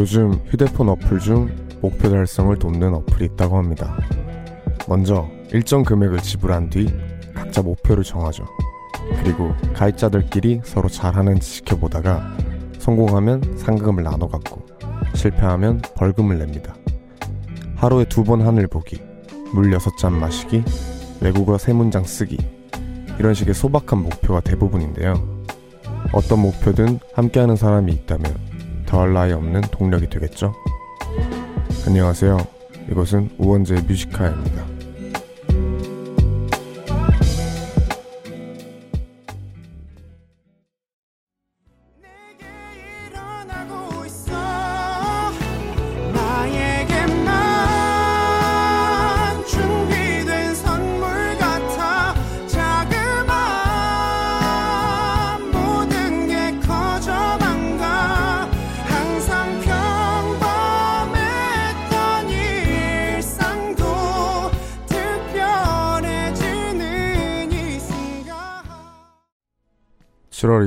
요즘 휴대폰 어플 중 목표 달성을 돕는 어플이 있다고 합니다. 먼저 일정 금액을 지불한 뒤 각자 목표를 정하죠. 그리고 가입자들끼리 서로 잘하는지 지켜보다가 성공하면 상금을 나눠 갖고 실패하면 벌금을 냅니다. 하루에 두 번 하늘 보기, 물 여섯 잔 마시기, 외국어 세 문장 쓰기 이런 식의 소박한 목표가 대부분인데요. 어떤 목표든 함께하는 사람이 있다면 더할 나위 없는 동력이 되겠죠? 안녕하세요. 이것은 우원재의 뮤지카입니다.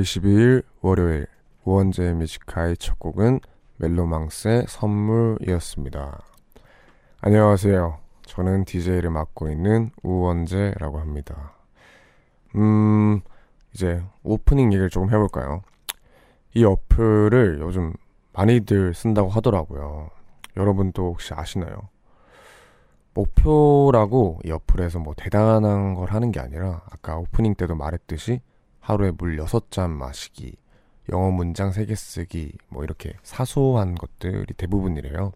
(7월 22일) 월요일 우원재 Music High의 첫 곡은 멜로망스의 선물이었습니다. 안녕하세요. 저는 DJ를 맡고 있는 우원재라고 합니다. 음, 이제 오프닝 얘기를 조금 해볼까요? 이 어플을 요즘 많이들 쓴다고 하더라고요. 여러분도 혹시 아시나요? 목표라고 이 어플에서 뭐 대단한 걸 하는 게 아니라 아까 오프닝 때도 말했듯이 하루에 물 6잔 마시기, 영어 문장 3개 쓰기, 뭐 이렇게 사소한 것들이 대부분이래요.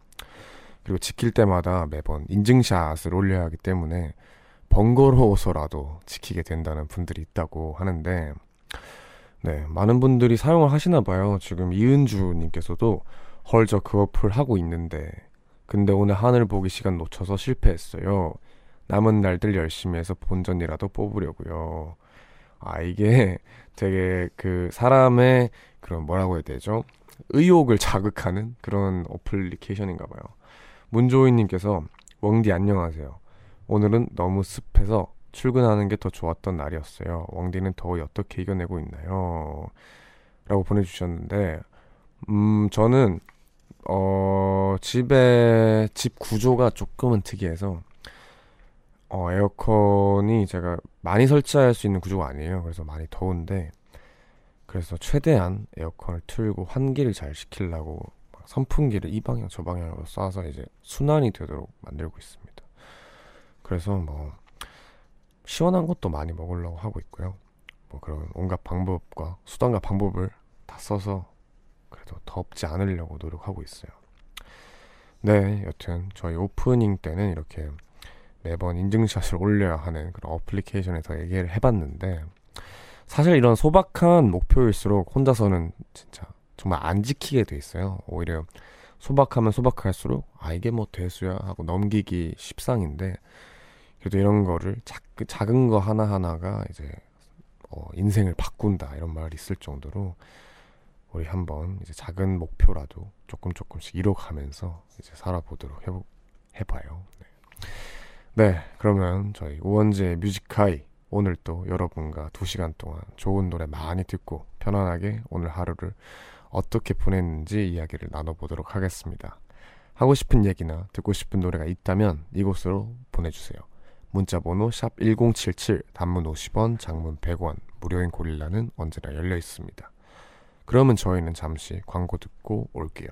그리고 지킬 때마다 매번 인증샷을 올려야 하기 때문에 번거로워서라도 지키게 된다는 분들이 있다고 하는데, 네, 많은 분들이 사용을 하시나 봐요. 지금 이은주님께서도 헐, 저 그 어플 하고 있는데, 근데 오늘 하늘 보기 시간 놓쳐서 실패했어요. 남은 날들 열심히 해서 본전이라도 뽑으려고요. 아, 이게 되게 그 사람의 그런 뭐라고 해야 되죠? 의욕을 자극하는 그런 어플리케이션인가 봐요. 문조희님께서 웡디 안녕하세요. 오늘은 너무 습해서 출근하는 게 더 좋았던 날이었어요. 웡디는 더위 어떻게 이겨내고 있나요? 라고 보내주셨는데, 음, 저는, 어, 집에, 집 구조가 조금은 특이해서, 어, 에어컨이 제가 많이 설치할 수 있는 구조가 아니에요. 그래서 많이 더운데, 그래서 최대한 에어컨을 틀고 환기를 잘 시키려고 선풍기를 이 방향 저 방향으로 쏴서 이제 순환이 되도록 만들고 있습니다. 그래서 뭐 시원한 것도 많이 먹으려고 하고 있고요. 뭐 그런 온갖 방법과 수단과 방법을 다 써서 그래도 덥지 않으려고 노력하고 있어요. 네, 여튼 저희 오프닝 때는 이렇게 매번 인증샷을 올려야 하는 그런 어플리케이션에서 얘기를 해봤는데 사실 이런 소박한 목표일수록 혼자서는 진짜 정말 안 지키게 돼 있어요. 오히려 소박하면 소박할수록 아 이게 뭐 대수야 하고 넘기기 십상인데 그래도 이런 거를 작, 작은 거 하나하나가 이제 어, 인생을 바꾼다 이런 말이 있을 정도로 우리 한번 이제 작은 목표라도 조금 조금씩 이뤄가면서 이제 살아보도록 해보, 해봐요. 네. 네, 그러면 저희 우원재 뮤직하이 오늘 또 여러분과 2시간 동안 좋은 노래 많이 듣고 편안하게 오늘 하루를 어떻게 보냈는지 이야기를 나눠보도록 하겠습니다. 하고 싶은 얘기나 듣고 싶은 노래가 있다면 이곳으로 보내주세요. 문자 번호 샵 1077, 단문 50원, 장문 100원, 무료인 고릴라는 언제나 열려 있습니다. 그러면 저희는 잠시 광고 듣고 올게요.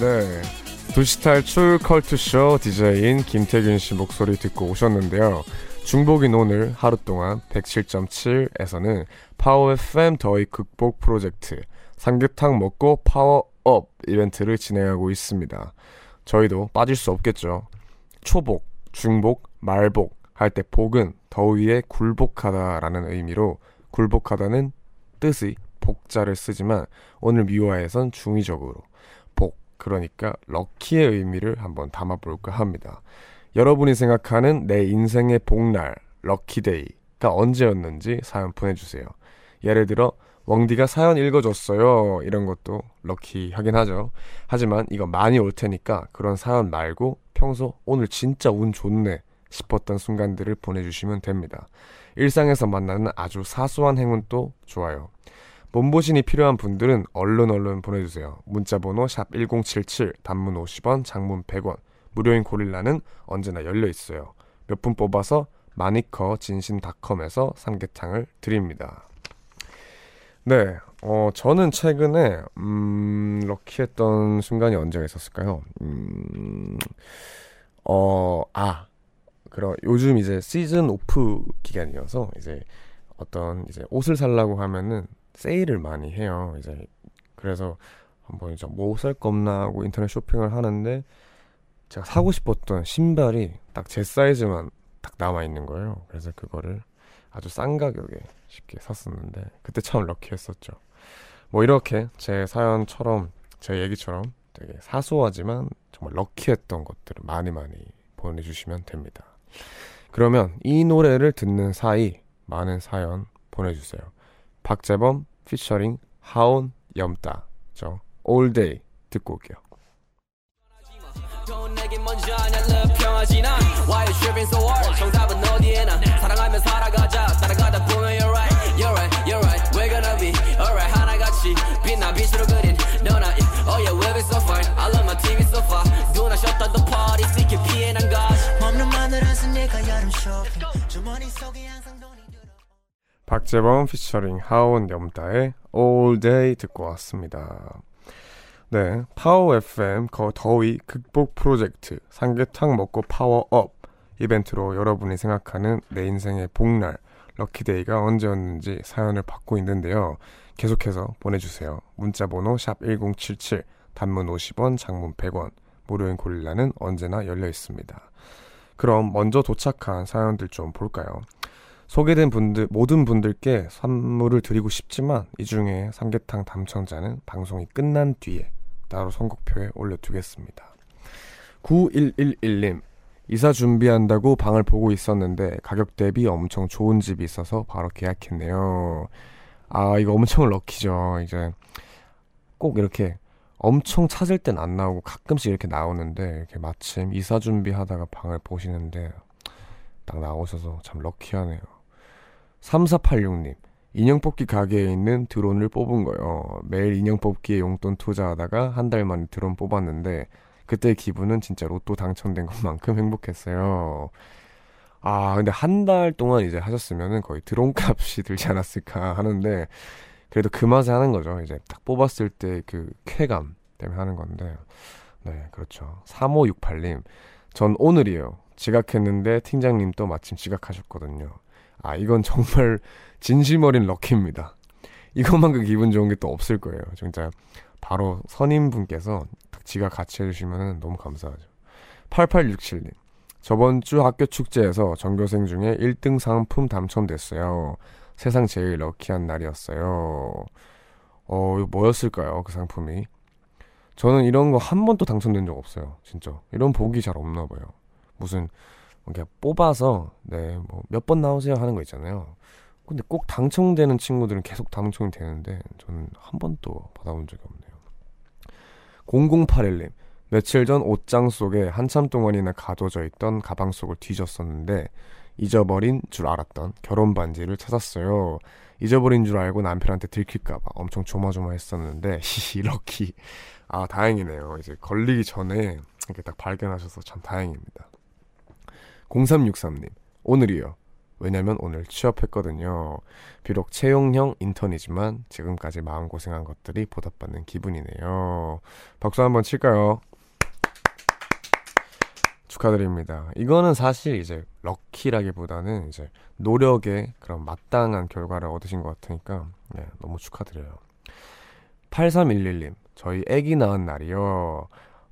네. 두시탈출 컬투쇼 DJ인 김태균 씨 목소리 듣고 오셨는데요. 중복인 오늘 하루 동안 107.7에서는 파워 FM 더위 극복 프로젝트 삼계탕 먹고 파워업 이벤트를 진행하고 있습니다. 저희도 빠질 수 없겠죠. 초복, 중복, 말복 할 때 복은 더위에 굴복하다라는 의미로 굴복하다는 뜻의 복자를 쓰지만 오늘 미화에선 중의적으로 그러니까 럭키의 의미를 한번 담아볼까 합니다. 여러분이 생각하는 내 인생의 복날, 럭키데이가 언제였는지 사연 보내주세요. 예를 들어, 웡디가 사연 읽어줬어요. 이런 것도 럭키 하긴 하죠. 하지만 이거 많이 올 테니까 그런 사연 말고 평소 오늘 진짜 운 좋네 싶었던 순간들을 보내주시면 됩니다. 일상에서 만나는 아주 사소한 행운도 좋아요. 몸보신이 필요한 분들은 얼른 얼른 보내주세요. 문자번호 샵 1077, 단문 50원, 장문 100원. 무료인 고릴라는 언제나 열려 있어요. 몇 분 뽑아서 마니커 진심닷컴에서 삼계탕을 드립니다. 네, 어, 저는 최근에, 음, 럭키했던 순간이 언제가 있었을까요? 음, 어, 아, 그럼 요즘 이제 시즌 오프 기간이어서 이제 어떤 이제 옷을 살라고 하면은 세일을 많이 해요. 이제 그래서 한번 이제 뭐살 겁나 하고 인터넷 쇼핑을 하는데 제가 사고 싶었던 신발이 딱 제 사이즈만 딱 남아 있는 거예요. 그래서 그거를 아주 싼 가격에 쉽게 샀었는데 그때 참 럭키했었죠. 뭐 이렇게 제 사연처럼 제 얘기처럼 되게 사소하지만 정말 럭키했던 것들을 많이 많이 보내주시면 됩니다. 그러면 이 노래를 듣는 사이 많은 사연 보내주세요. 박재범 피처링 하온 염따죠. All Day 듣고 올게요. 빛나 빛으로 그린 너나 Oh yeah we'll be so fine I love my TV so far party 피해 난 없는 여름 쇼핑 주머니 속에 항상 박재범 피처링 하온 염다의 All Day 듣고 왔습니다. 네, 파워 FM 거 더위 극복 프로젝트 삼계탕 먹고 파워업 이벤트로 여러분이 생각하는 내 인생의 복날 럭키데이가 언제였는지 사연을 받고 있는데요. 계속해서 보내주세요. 문자번호 샵1077 단문 50원 장문 100원 무료인 고릴라는 언제나 열려 있습니다. 그럼 먼저 도착한 사연들 좀 볼까요? 소개된 분들 모든 분들께 선물을 드리고 싶지만 이 중에 삼계탕 당첨자는 방송이 끝난 뒤에 따로 선곡표에 올려두겠습니다. 9111님 이사 준비한다고 방을 보고 있었는데 가격 대비 엄청 좋은 집이 있어서 바로 계약했네요. 아 이거 엄청 럭키죠. 이제 꼭 이렇게 엄청 찾을 땐 안 나오고 가끔씩 이렇게 나오는데 이렇게 마침 이사 준비하다가 방을 보시는데 딱 나오셔서 참 럭키하네요. 3486님 인형 뽑기 가게에 있는 드론을 뽑은 거예요. 매일 인형 뽑기에 용돈 투자하다가 한 달 만에 드론 뽑았는데 그때 기분은 진짜 로또 당첨된 것만큼 행복했어요. 아, 근데 한 달 동안 이제 하셨으면은 거의 드론 값이 들지 않았을까 하는데 그래도 그 맛에 하는 거죠. 이제 딱 뽑았을 때 그 쾌감 때문에 하는 건데. 네, 그렇죠. 3568님. 전 오늘이에요. 지각했는데 팀장님도 마침 지각하셨거든요. 아, 이건 정말 진심 어린 럭키입니다. 이것만큼 기분 좋은 게 또 없을 거예요. 진짜 바로 선임분께서 지각 같이 해주시면 너무 감사하죠. 8867님. 저번 주 학교 축제에서 전교생 중에 1등 상품 당첨됐어요. 세상 제일 럭키한 날이었어요. 어, 뭐였을까요? 그 상품이. 저는 이런 거 한 번도 당첨된 적 없어요. 진짜. 이런 복이 잘 없나 봐요. 무슨 그냥 뽑아서 네 뭐 몇 번 나오세요 하는 거 있잖아요. 근데 꼭 당첨되는 친구들은 계속 당첨이 되는데 저는 한 번도 받아본 적이 없네요. 0081님 며칠 전 옷장 속에 한참 동안이나 가둬져 있던 가방 속을 뒤졌었는데 잊어버린 줄 알았던 결혼 반지를 찾았어요. 잊어버린 줄 알고 남편한테 들킬까봐 엄청 조마조마했었는데 럭키. 아 다행이네요. 이제 걸리기 전에 이렇게 딱 발견하셔서 참 다행입니다. 0363님, 오늘이요. 왜냐면 오늘 취업했거든요. 비록 채용형 인턴이지만 지금까지 마음고생한 것들이 보답받는 기분이네요. 박수 한번 칠까요? 축하드립니다. 이거는 사실 이제 럭키라기보다는 이제 노력에 그런 마땅한 결과를 얻으신 것 같으니까 네, 너무 축하드려요. 8311님, 저희 애기 낳은 날이요.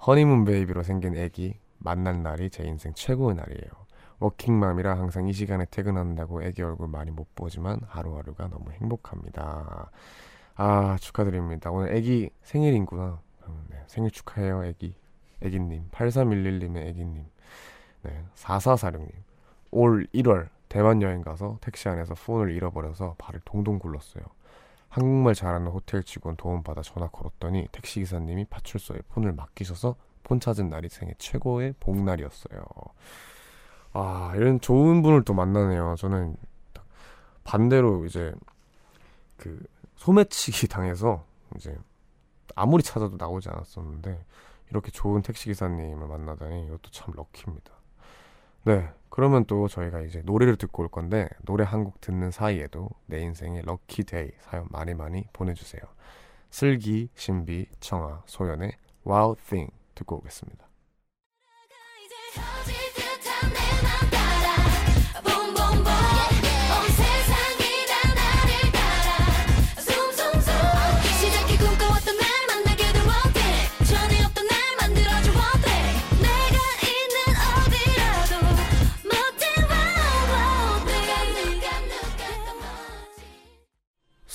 허니문 베이비로 생긴 애기 만난 날이 제 인생 최고의 날이에요. 워킹맘이라 항상 이 시간에 퇴근한다고 애기 얼굴 많이 못 보지만 하루하루가 너무 행복합니다. 아 축하드립니다. 오늘 애기 생일인구나. 네, 생일 축하해요 애기. 애기님 8311님의 애기님 네 4446님 올 1월 대만 여행 가서 택시 안에서 폰을 잃어버려서 발을 동동 굴렀어요. 한국말 잘하는 호텔 직원 도움받아 전화 걸었더니 택시 기사님이 파출소에 폰을 맡기셔서 폰 찾은 날이 생애 최고의 복날이었어요. 아, 이런 좋은 분을 또 만나네요. 저는 반대로 이제 그 소매치기 당해서 이제 아무리 찾아도 나오지 않았었는데 이렇게 좋은 택시 기사님을 만나다니 이것도 참 lucky입니다. 네, 그러면 또 저희가 이제 노래를 듣고 올 건데 노래 한 곡 듣는 사이에도 내 인생의 lucky day 사연 많이 많이 보내주세요. 슬기, 신비, 청아, 소연의 Wow Thing 듣고 오겠습니다.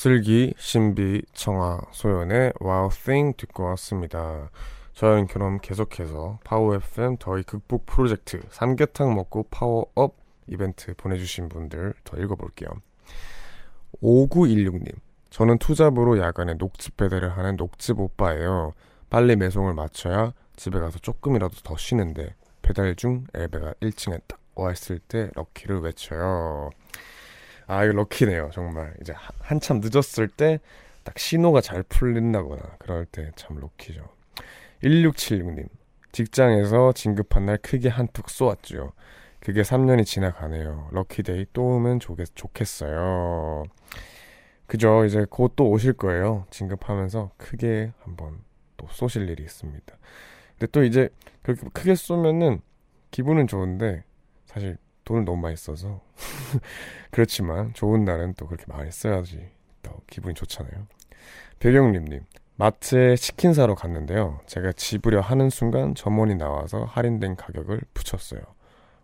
슬기, 신비, 청아, 소연의 Wow Thing 듣고 왔습니다. 저희는 그럼 계속해서 Power FM 더위 극복 프로젝트 삼계탕 먹고 파워업 이벤트 보내주신 분들 더 읽어볼게요. 5916님, 저는 투잡으로 야간에 녹즙 배달을 하는 녹즙 오빠예요. 빨리 배송을 마쳐야 집에 가서 조금이라도 더 쉬는데 배달 중 엘베가 1층에 딱 와있을 때 lucky를 외쳐요. 아, 이거 럭키네요, 정말. 이제 한참 늦었을 때 딱 신호가 잘 풀린다거나 그럴 때 참 럭키죠. 1676님, 직장에서 진급한 날 크게 한턱 쏘았죠. 그게 3년이 지나가네요. 럭키데이 또 오면 좋겠, 좋겠어요. 그죠. 이제 곧 또 오실 거예요. 진급하면서 크게 한번 또 쏘실 일이 있습니다. 근데 또 이제 그렇게 크게 쏘면은 기분은 좋은데 사실 돈을 너무 많이 써서 그렇지만 좋은 날은 또 그렇게 많이 써야지 또 기분이 좋잖아요. 배경님님 마트에 치킨 사러 갔는데요. 제가 집으려 하는 순간 점원이 나와서 할인된 가격을 붙였어요.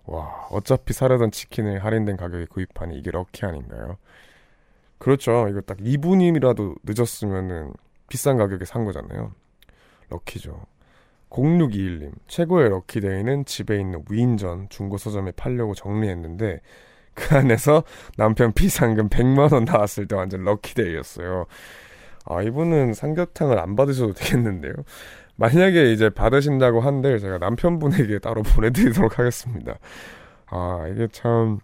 와 어차피 사려던 치킨을 할인된 가격에 구입하니 이게 럭키 아닌가요? 그렇죠. 이거 딱 2분이라도 늦었으면은 비싼 가격에 산 거잖아요. 럭키죠. 0621님, 최고의 럭키데이는 집에 있는 위인전 중고 서점에 팔려고 정리했는데 그 안에서 남편 비상금 100만원 나왔을 때 완전 럭키데이였어요. 아, 이분은 삼계탕을 안 받으셔도 되겠는데요. 만약에 이제 받으신다고 한들 제가 남편분에게 따로 보내드리도록 하겠습니다. 아, 이게 참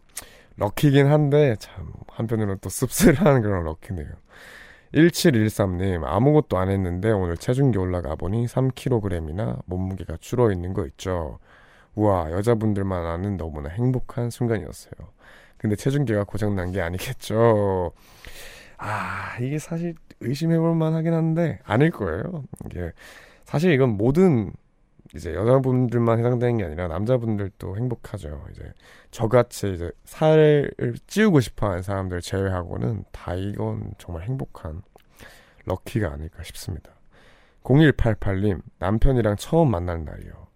럭키긴 한데 참 한편으로는 또 씁쓸한 그런 럭키네요. 1713님, 아무것도 안 했는데 오늘 체중계 올라가 보니 3kg이나 몸무게가 줄어 있는 거 있죠. 우와, 여자분들만 아는 너무나 행복한 순간이었어요. 근데 체중계가 고장난 게 아니겠죠. 아, 이게 사실 의심해볼 만하긴 한데, 아닐 거예요. 이게, 사실 이건 모든 이제 여자분들만 해당되는 게 아니라 남자분들도 행복하죠. 이제 저같이 이제 살을 찌우고 싶어 하는 사람들 제외하고는 다 이건 정말 행복한 럭키가 아닐까 싶습니다. 0188님, 남편이랑 처음 만난 날이요.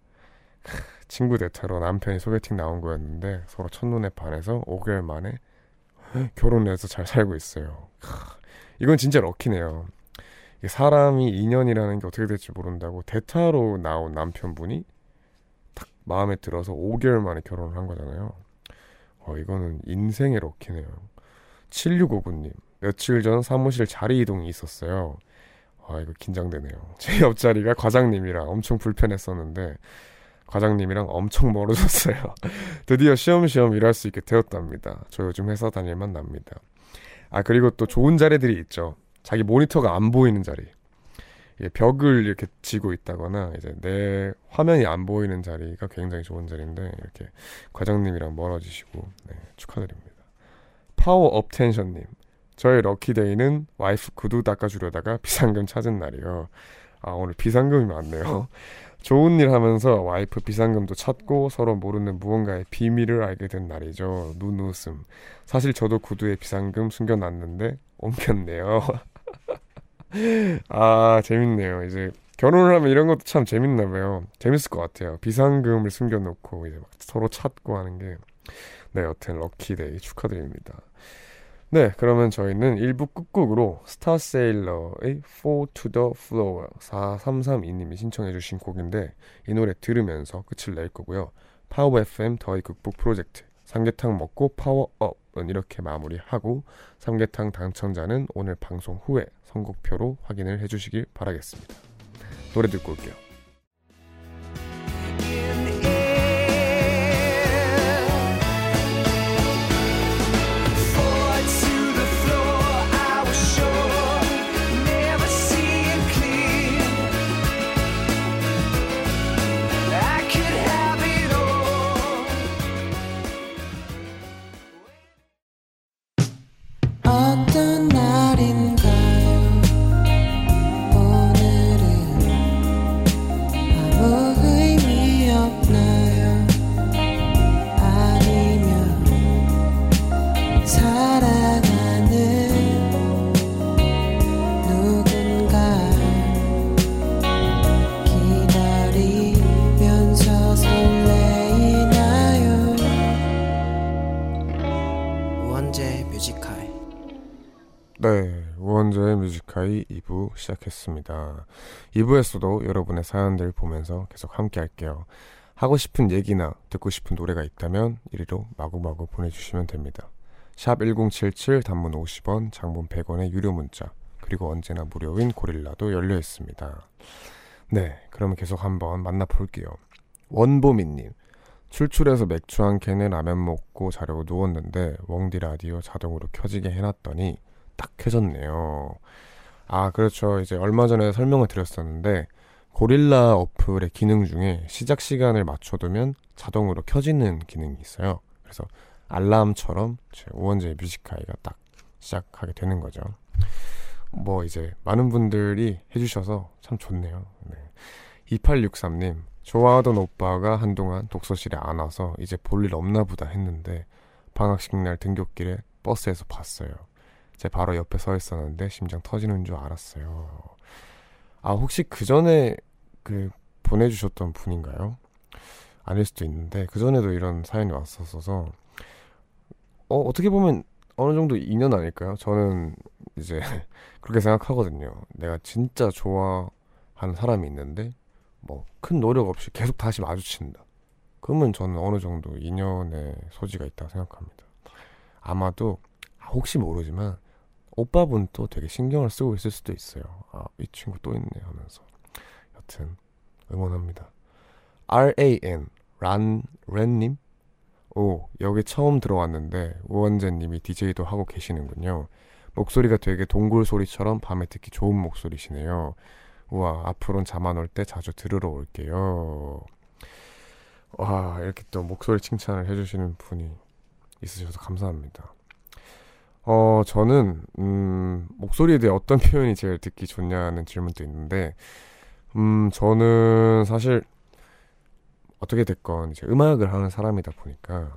친구 대타로 남편이 소개팅 나온 거였는데 서로 첫눈에 반해서 5개월 만에 결혼해서 잘 살고 있어요. 이건 진짜 럭키네요. 사람이 인연이라는 게 어떻게 될지 모른다고 대타로 나온 남편분이 딱 마음에 들어서 5개월 만에 결혼을 한 거잖아요. 어, 이거는 인생의 럭키네요. 7659님, 며칠 전 사무실 자리 이동이 있었어요. 아, 이거 긴장되네요. 제 옆자리가 과장님이라 엄청 불편했었는데, 과장님이랑 엄청 멀어졌어요. 드디어 쉬엄쉬엄 일할 수 있게 되었답니다. 저 요즘 회사 다닐만 납니다. 아, 그리고 또 좋은 자리들이 있죠. 자기 모니터가 안 보이는 자리. 예, 벽을 이렇게 지고 있다거나 이제 내 화면이 안 보이는 자리가 굉장히 좋은 자리인데 이렇게 과장님이랑 멀어지시고 네, 축하드립니다. 파워 업텐션님 저의 lucky day는 와이프 구두 닦아주려다가 비상금 찾은 날이요. 아 오늘 비상금이 많네요. 좋은 일 하면서 와이프 비상금도 찾고 서로 모르는 무언가의 비밀을 알게 된 날이죠. 눈웃음. 사실 저도 구두에 비상금 숨겨놨는데 옮겼네요. 아, 재밌네요. 이제 결혼을 하면 이런 것도 참 재밌나 봐요. 재밌을 것 같아요. 비상금을 숨겨놓고 이제 막 서로 찾고 하는 게. 네, 여튼 lucky day 축하드립니다. 네, 그러면 저희는 1부 끝곡으로 Starsailor의 Fall to the Floor 4332님이 신청해주신 곡인데 이 노래 들으면서 끝을 낼 거고요. Power FM 더위 극복 프로젝트 삼계탕 먹고 파워업 은 이렇게 마무리하고 삼계탕 당첨자는 오늘 방송 후에 선곡표로 확인을 해주시길 바라겠습니다. 노래 듣고 올게요. 네, 우원재의 Music High 2부 시작했습니다. 2부에서도 여러분의 사연들 보면서 계속 함께 할게요. 하고 싶은 얘기나 듣고 싶은 노래가 있다면 이리로 마구마구 보내주시면 됩니다. 샵 1077 단문 50원, 장문 100원의 유료 문자, 그리고 언제나 무료인 고릴라도 열려 있습니다. 네, 그러면 계속 한번 만나볼게요. 원보미님, 출출해서 맥주 한 캔에 라면 먹고 자려고 누웠는데 웡디 라디오 자동으로 켜지게 해놨더니 딱 켜졌네요. 아, 그렇죠. 이제 얼마 전에 설명을 드렸었는데, 고릴라 어플의 기능 중에 시작 시간을 맞춰두면 자동으로 켜지는 기능이 있어요. 그래서 알람처럼 제 우원재 뮤직하이가 딱 시작하게 되는 거죠. 뭐 이제 많은 분들이 해주셔서 참 좋네요. 네. 2863님, 좋아하던 오빠가 한동안 독서실에 안 와서 이제 볼 일 없나 보다 했는데 방학식 날 등굣길에 버스에서 봤어요. 제 바로 옆에 서 있었는데 심장 터지는 줄 알았어요. 아, 혹시 그 전에 그 보내주셨던 분인가요? 아닐 수도 있는데 그 전에도 이런 사연이 왔었어서 어, 어떻게 보면 어느 정도 인연 아닐까요? 저는 이제 그렇게 생각하거든요. 내가 진짜 좋아하는 사람이 있는데 뭐 큰 노력 없이 계속 다시 마주친다. 그러면 저는 어느 정도 인연의 소지가 있다고 생각합니다. 아마도 혹시 모르지만 오빠분도 되게 신경을 쓰고 있을 수도 있어요. 아, 이 친구 또 있네 하면서. 여튼, 응원합니다. R-A-N, 란, 랜님? 오, 여기 처음 들어왔는데, 우원재님이 DJ도 하고 계시는군요. 목소리가 되게 동굴 소리처럼 밤에 듣기 좋은 목소리시네요. 우와, 앞으로는 잠 안 올 때 자주 들으러 올게요. 와, 이렇게 또 목소리 칭찬을 해주시는 분이 있으셔서 감사합니다. 어, 저는, 음, 목소리에 대해 어떤 표현이 제일 듣기 좋냐는 질문도 있는데, 음, 저는 사실, 어떻게 됐건, 이제 음악을 하는 사람이다 보니까,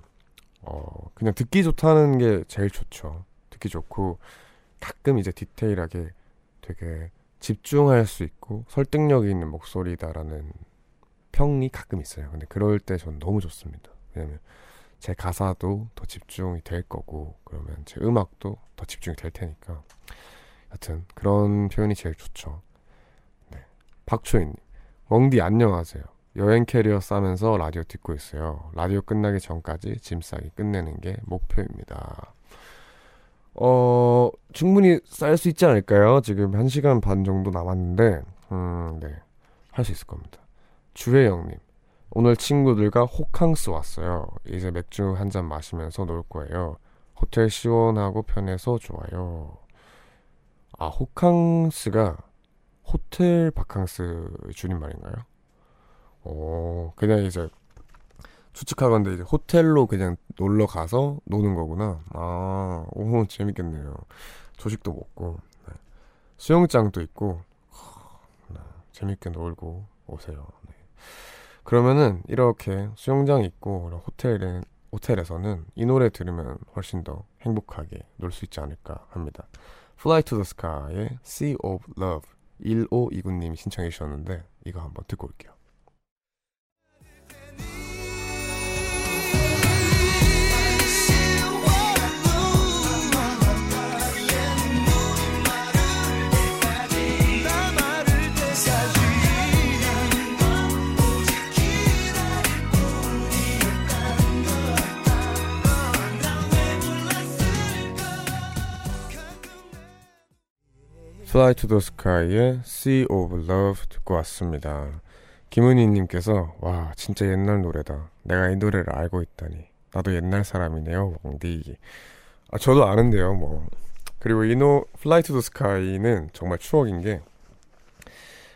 어, 그냥 듣기 좋다는 게 제일 좋죠. 듣기 좋고, 가끔 이제 디테일하게 되게 집중할 수 있고, 설득력이 있는 목소리다라는 평이 가끔 있어요. 근데 그럴 때 전 너무 좋습니다. 왜냐면, 제 가사도 더 집중이 될 거고 그러면 제 음악도 더 집중이 될 테니까 여튼 그런 표현이 제일 좋죠. 네. 박초인님 멍디 안녕하세요. 여행 캐리어 싸면서 라디오 듣고 있어요. 라디오 끝나기 전까지 짐 싸기 끝내는 게 목표입니다. 어, 충분히 쌀수 있지 않을까요? 지금 1시간 반 정도 남았는데, 음, 네. 할 수 있을 겁니다. 주혜영님, 오늘 친구들과 호캉스 왔어요. 이제 맥주 한 잔 마시면서 놀 거예요. 호텔 시원하고 편해서 좋아요. 아, 호캉스가 호텔 바캉스 줄임말인가요? 어, 그냥 이제 추측하건데 이제 호텔로 그냥 놀러 가서 노는 거구나. 아, 오, 재밌겠네요. 조식도 먹고, 네. 수영장도 있고, 네. 재밌게 놀고 오세요. 네. 그러면은 이렇게 수영장 있고 호텔에 호텔에서는 이 노래 들으면 훨씬 더 행복하게 놀 수 있지 않을까 합니다. Fly to the Sky의 Sea of Love 1529님이 신청해 주셨는데 이거 한번 듣고 올게요. Fly to the Sky의 Sea of Love 듣고 왔습니다. 김은희님께서 와 진짜 옛날 노래다. 내가 이 노래를 알고 있다니. 나도 옛날 사람이네요, 왕디. 아 저도 아는데요, 뭐. 그리고 이노 Fly to the Sky는 정말 추억인 게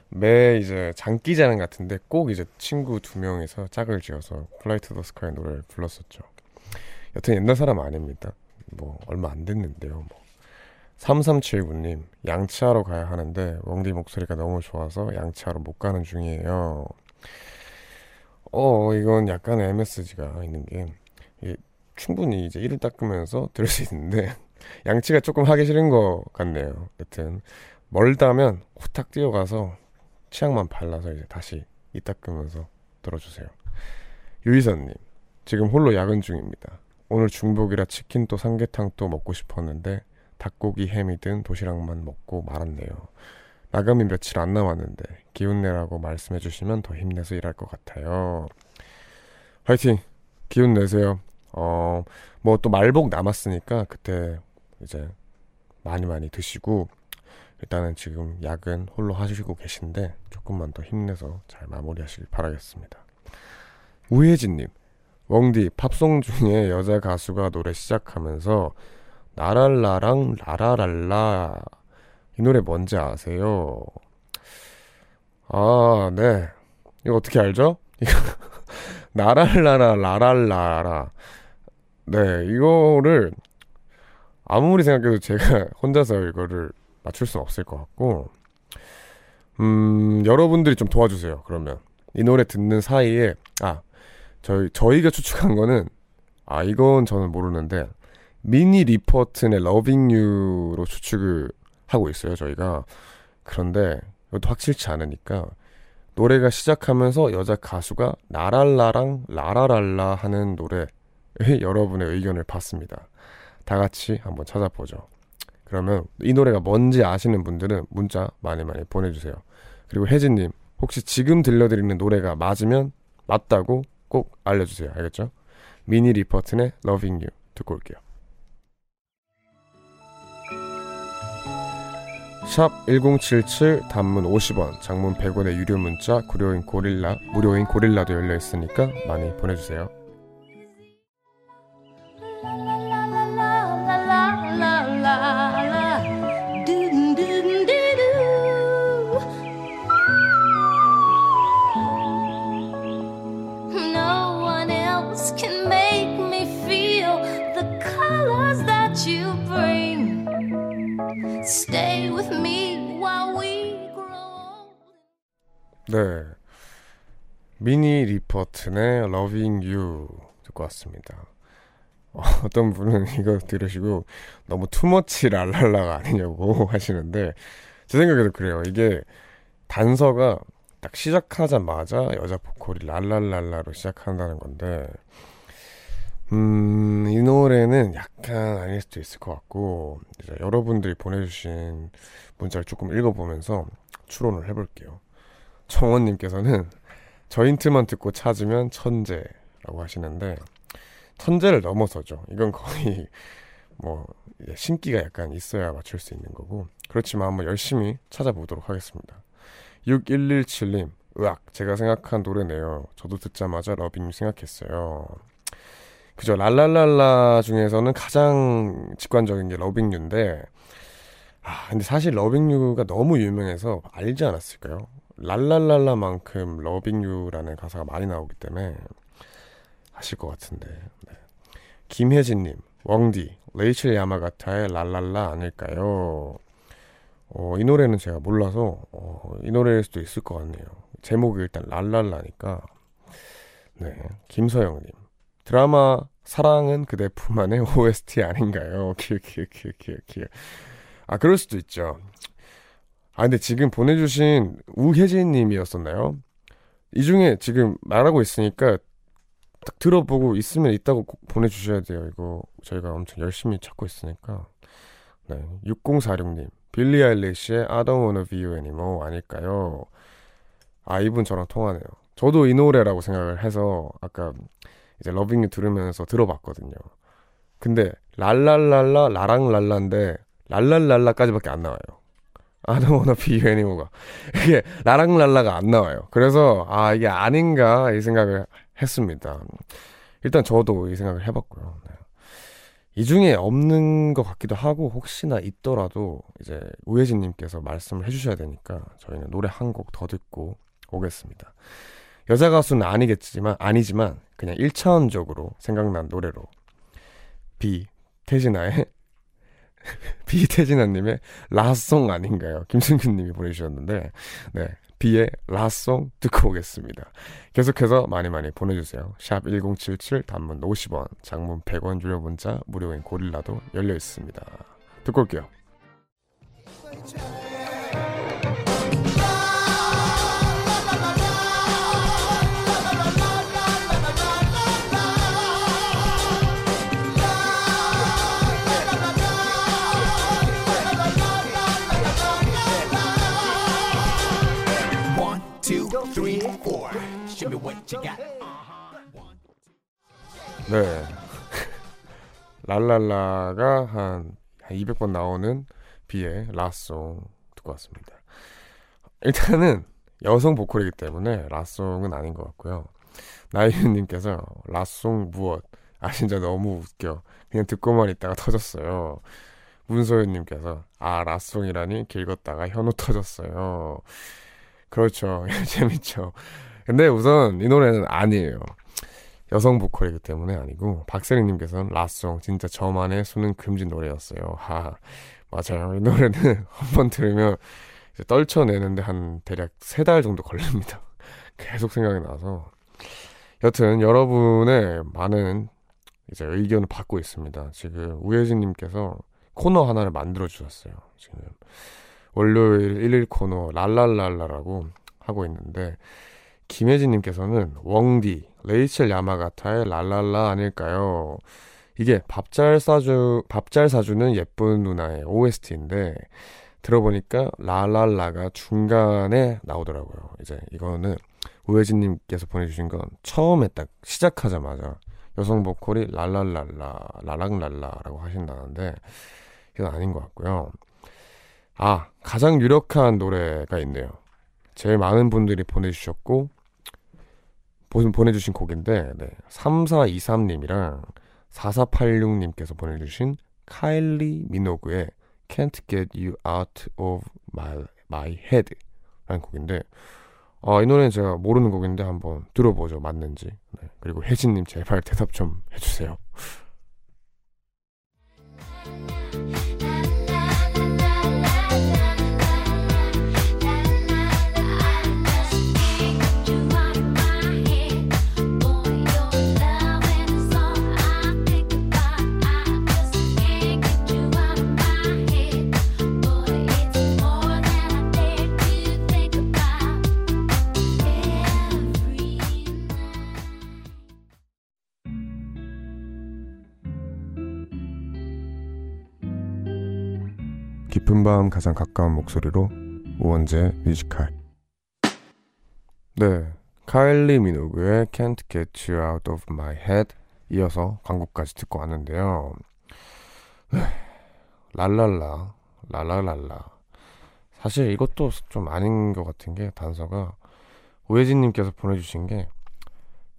매 이제 장기자랑 같은데 꼭 이제 친구 두 명이서 짝을 지어서 Fly to the Sky 노래를 불렀었죠. 여튼 옛날 사람 아닙니다. 뭐 얼마 안 됐는데요, 뭐. 3379님, 양치하러 가야 하는데, 웡디 목소리가 너무 좋아서 양치하러 못 가는 중이에요. 어, 이건 약간 MSG가 있는 게, 충분히 이제 이를 닦으면서 들을 수 있는데, 양치가 조금 하기 싫은 것 같네요. 여튼, 멀다면 후딱 뛰어가서 치약만 발라서 이제 다시 이 닦으면서 들어주세요. 유희선님, 지금 홀로 야근 중입니다. 오늘 중복이라 치킨 또 삼계탕 또 먹고 싶었는데, 닭고기 햄이든 도시락만 먹고 말았네요. 나감이 며칠 안 남았는데 기운 내라고 말씀해 주시면 더 힘내서 일할 것 같아요. 화이팅! 기운 내세요. 어, 뭐 또 말복 남았으니까 그때 이제 많이 많이 드시고 일단은 지금 약은 홀로 하시고 계신데 조금만 더 힘내서 잘 마무리하시길 바라겠습니다. 우혜진님, 웡디 팝송 중에 여자 가수가 노래 시작하면서 나랄라랑 라라랄라 이 노래 뭔지 아세요? 아, 네. 이거 어떻게 알죠? 이거 나랄라라 라랄라라 네, 이거를 아무리 생각해도 제가 혼자서 이거를 맞출 수는 없을 것 같고, 음, 여러분들이 좀 도와주세요. 그러면 이 노래 듣는 사이에 아 저희 저희가 추측한 거는 아 이건 저는 모르는데 미니 리포트의 러빙 유로 추측을 하고 있어요. 저희가 그런데 이것도 확실치 않으니까 노래가 시작하면서 여자 가수가 나랄라랑 라라랄라 하는 노래 여러분의 의견을 받습니다. 다 같이 한번 찾아보죠. 그러면 이 노래가 뭔지 아시는 분들은 문자 많이 많이 보내주세요. 그리고 혜진님, 혹시 지금 들려드리는 노래가 맞으면 맞다고 꼭 알려주세요. 알겠죠? 미니 리퍼튼의 Loving You 듣고 올게요. 샵 1077 단문 50원, 장문 100원의 유료 문자, 무료인 고릴라, 무료인 고릴라도 열려 있으니까 많이 보내주세요. 네. 미니 리퍼튼의 Loving You 듣고 왔습니다. 어, 어떤 분은 이거 들으시고 너무 투머치 랄랄라가 아니냐고 하시는데 제 생각에도 그래요. 이게 단서가 딱 시작하자마자 여자 보컬이 랄랄랄라로 시작한다는 건데 음, 이 노래는 약간 아닐 수도 있을 것 같고 여러분들이 보내주신 문자를 조금 읽어보면서 추론을 해볼게요. 청원님께서는 저 힌트만 듣고 찾으면 천재라고 하시는데 천재를 넘어서죠. 이건 거의 뭐 신기가 약간 있어야 맞출 수 있는 거고 그렇지만 한번 열심히 찾아보도록 하겠습니다. 6117님 으악 제가 생각한 노래네요. 저도 듣자마자 러빙 생각했어요. 그죠 랄랄랄라 중에서는 가장 직관적인 게 러빙유인데 아 근데 사실 러빙유가 너무 유명해서 알지 않았을까요? 랄랄랄라만큼 러빙유라는 가사가 많이 나오기 때문에 아실 것 같은데. 네. 김혜진님, 웡디, 레이첼 야마가타의 랄랄라 아닐까요? 어, 이 노래는 제가 몰라서 어, 이 노래일 수도 있을 것 같네요. 제목이 일단 랄랄라니까. 네, 김서영님, 드라마 사랑은 그대 품 안의 OST 아닌가요? 아 그럴 수도 있죠. 아, 근데 지금 보내주신 우혜진 님이었었나요? 이 중에 지금 말하고 있으니까 딱 들어보고 있으면 있다고 꼭 보내주셔야 돼요. 이거 저희가 엄청 열심히 찾고 있으니까. 네. 6046님. 빌리 아일리시의 I don't wanna be you anymore 아닐까요? 아, 이분 저랑 통하네요. 저도 이 노래라고 생각을 해서 아까 이제 러빙 유 들으면서 들어봤거든요. 근데 랄랄랄라 라랑 랄라인데 랄랄랄라까지밖에 안 나와요. I don't wanna. 이게 나랑 랄라가 안 나와요. 그래서 아 이게 아닌가 이 생각을 했습니다. 일단 저도 이 생각을 해봤고요. 네. 이 중에 없는 것 같기도 하고 혹시나 있더라도 이제 우혜진님께서 말씀을 해주셔야 되니까 저희는 노래 한 곡 더 듣고 오겠습니다. 여자 가수는 아니겠지만 아니지만 그냥 1차원적으로 생각난 노래로 비 태진아의 비태진아님의 라송 아닌가요? 김승균님이 보내주셨는데, 네. 비의 라송 듣고 오겠습니다. 계속해서 많이 많이 보내주세요. 샵 1077 단문 50원, 장문 100원 유료 문자, 무료인 고릴라도 열려 있습니다. 듣고 올게요. 네. 랄랄라가 한 200번 나오는 비의 라송 듣고 왔습니다. 일단은 여성 보컬이기 때문에 라송은 아닌 것 같고요. 나이유님께서 라송 무엇? 아 진짜 너무 웃겨. 그냥 듣고만 있다가 터졌어요. 문소연님께서 아 라송이라니 길었다가 현우 터졌어요. 그렇죠. 재밌죠. 근데 우선 이 노래는 아니에요. 여성 보컬이기 때문에 아니고 박세리님께서는 라송 진짜 저만의 수능 금지 노래였어요. 하 맞아요. 이 노래는 한 번 들으면 떨쳐내는데 한 대략 세 달 정도 걸립니다. 계속 생각이 나서 여튼 여러분의 많은 이제 의견을 받고 있습니다. 지금 우혜진님께서 코너 하나를 만들어 주셨어요. 지금 월요일 1일 코너 랄랄랄라라고 하고 있는데 김혜진님께서는 웡디 레이첼 야마가타의 랄랄라 아닐까요? 이게 밥 잘 사주 밥 잘 사주는 예쁜 누나의 OST인데 들어보니까 랄랄라가 중간에 나오더라고요. 이제 이거는 우혜진님께서 보내주신 건 처음에 딱 시작하자마자 여성 보컬이 랄랄랄라 라랑랄라라고 하신다는데 이건 아닌 것 같고요. 아 가장 유력한 노래가 있네요. 제일 많은 분들이 보내주셨고 보내주신 곡인데 네, 3423님이랑 4486님께서 보내주신 카일리 미노그의 Can't Get You Out of My, my Head 라는 곡인데 어, 이 노래는 제가 모르는 곡인데 한번 들어보죠. 맞는지. 네, 그리고 혜진님 제발 대답 좀 해주세요 깊은 밤 가장 가까운 목소리로 우원재 뮤지컬. 네 카일리 미노그의 Can't Get You Out of My Head 이어서 광고까지 듣고 왔는데요. 네, 랄랄라 랄랄랄라. 사실 이것도 좀 아닌 것 같은 게 단서가 오혜진님께서 보내주신 게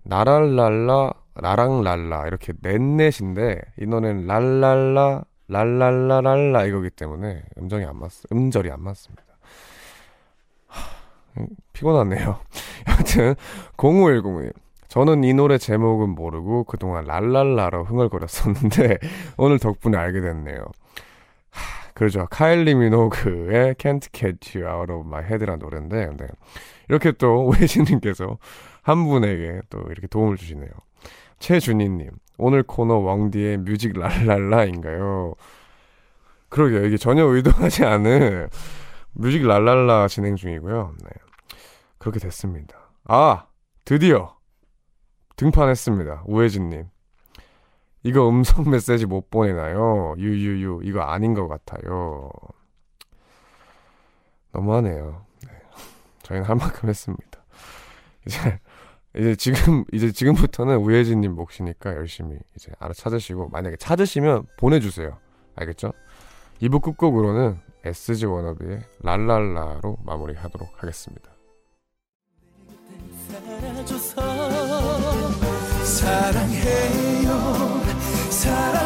나랄랄라 라랑랄라 이렇게 넷넷인데 이 노래는 랄랄라 랄랄라랄라 이거기 때문에 음정이 안 맞, 음절이 안 맞습니다. 하, 피곤하네요. 여하튼 0510님 저는 이 노래 제목은 모르고 그동안 랄랄라로 흥얼거렸었는데 오늘 덕분에 알게 됐네요. 하, 그러죠. 카일리 미노그의 Can't Get You Out of My Head라는 노래인데 네. 이렇게 또 오해진님께서 한 분에게 또 이렇게 도움을 주시네요. 최준희님 오늘 코너 왕디의 뮤직 랄랄라인가요? 그러게요. 이게 전혀 의도하지 않은 뮤직 랄랄라 진행 중이고요. 네. 그렇게 됐습니다. 아! 드디어! 등판했습니다. 우혜진님. 이거 음성 메시지 못 보내나요? 유유유. 이거 아닌 것 같아요. 너무하네요. 네. 저희는 할 만큼 했습니다. 이제 이제 지금 이제 지금부터는 우혜진님 몫이니까 열심히 이제 알아 찾으시고 만약에 찾으시면 보내주세요. 알겠죠? 2부 끝곡으로는 SG 워너비의 랄랄라로 마무리하도록 하겠습니다. 사랑해요 사랑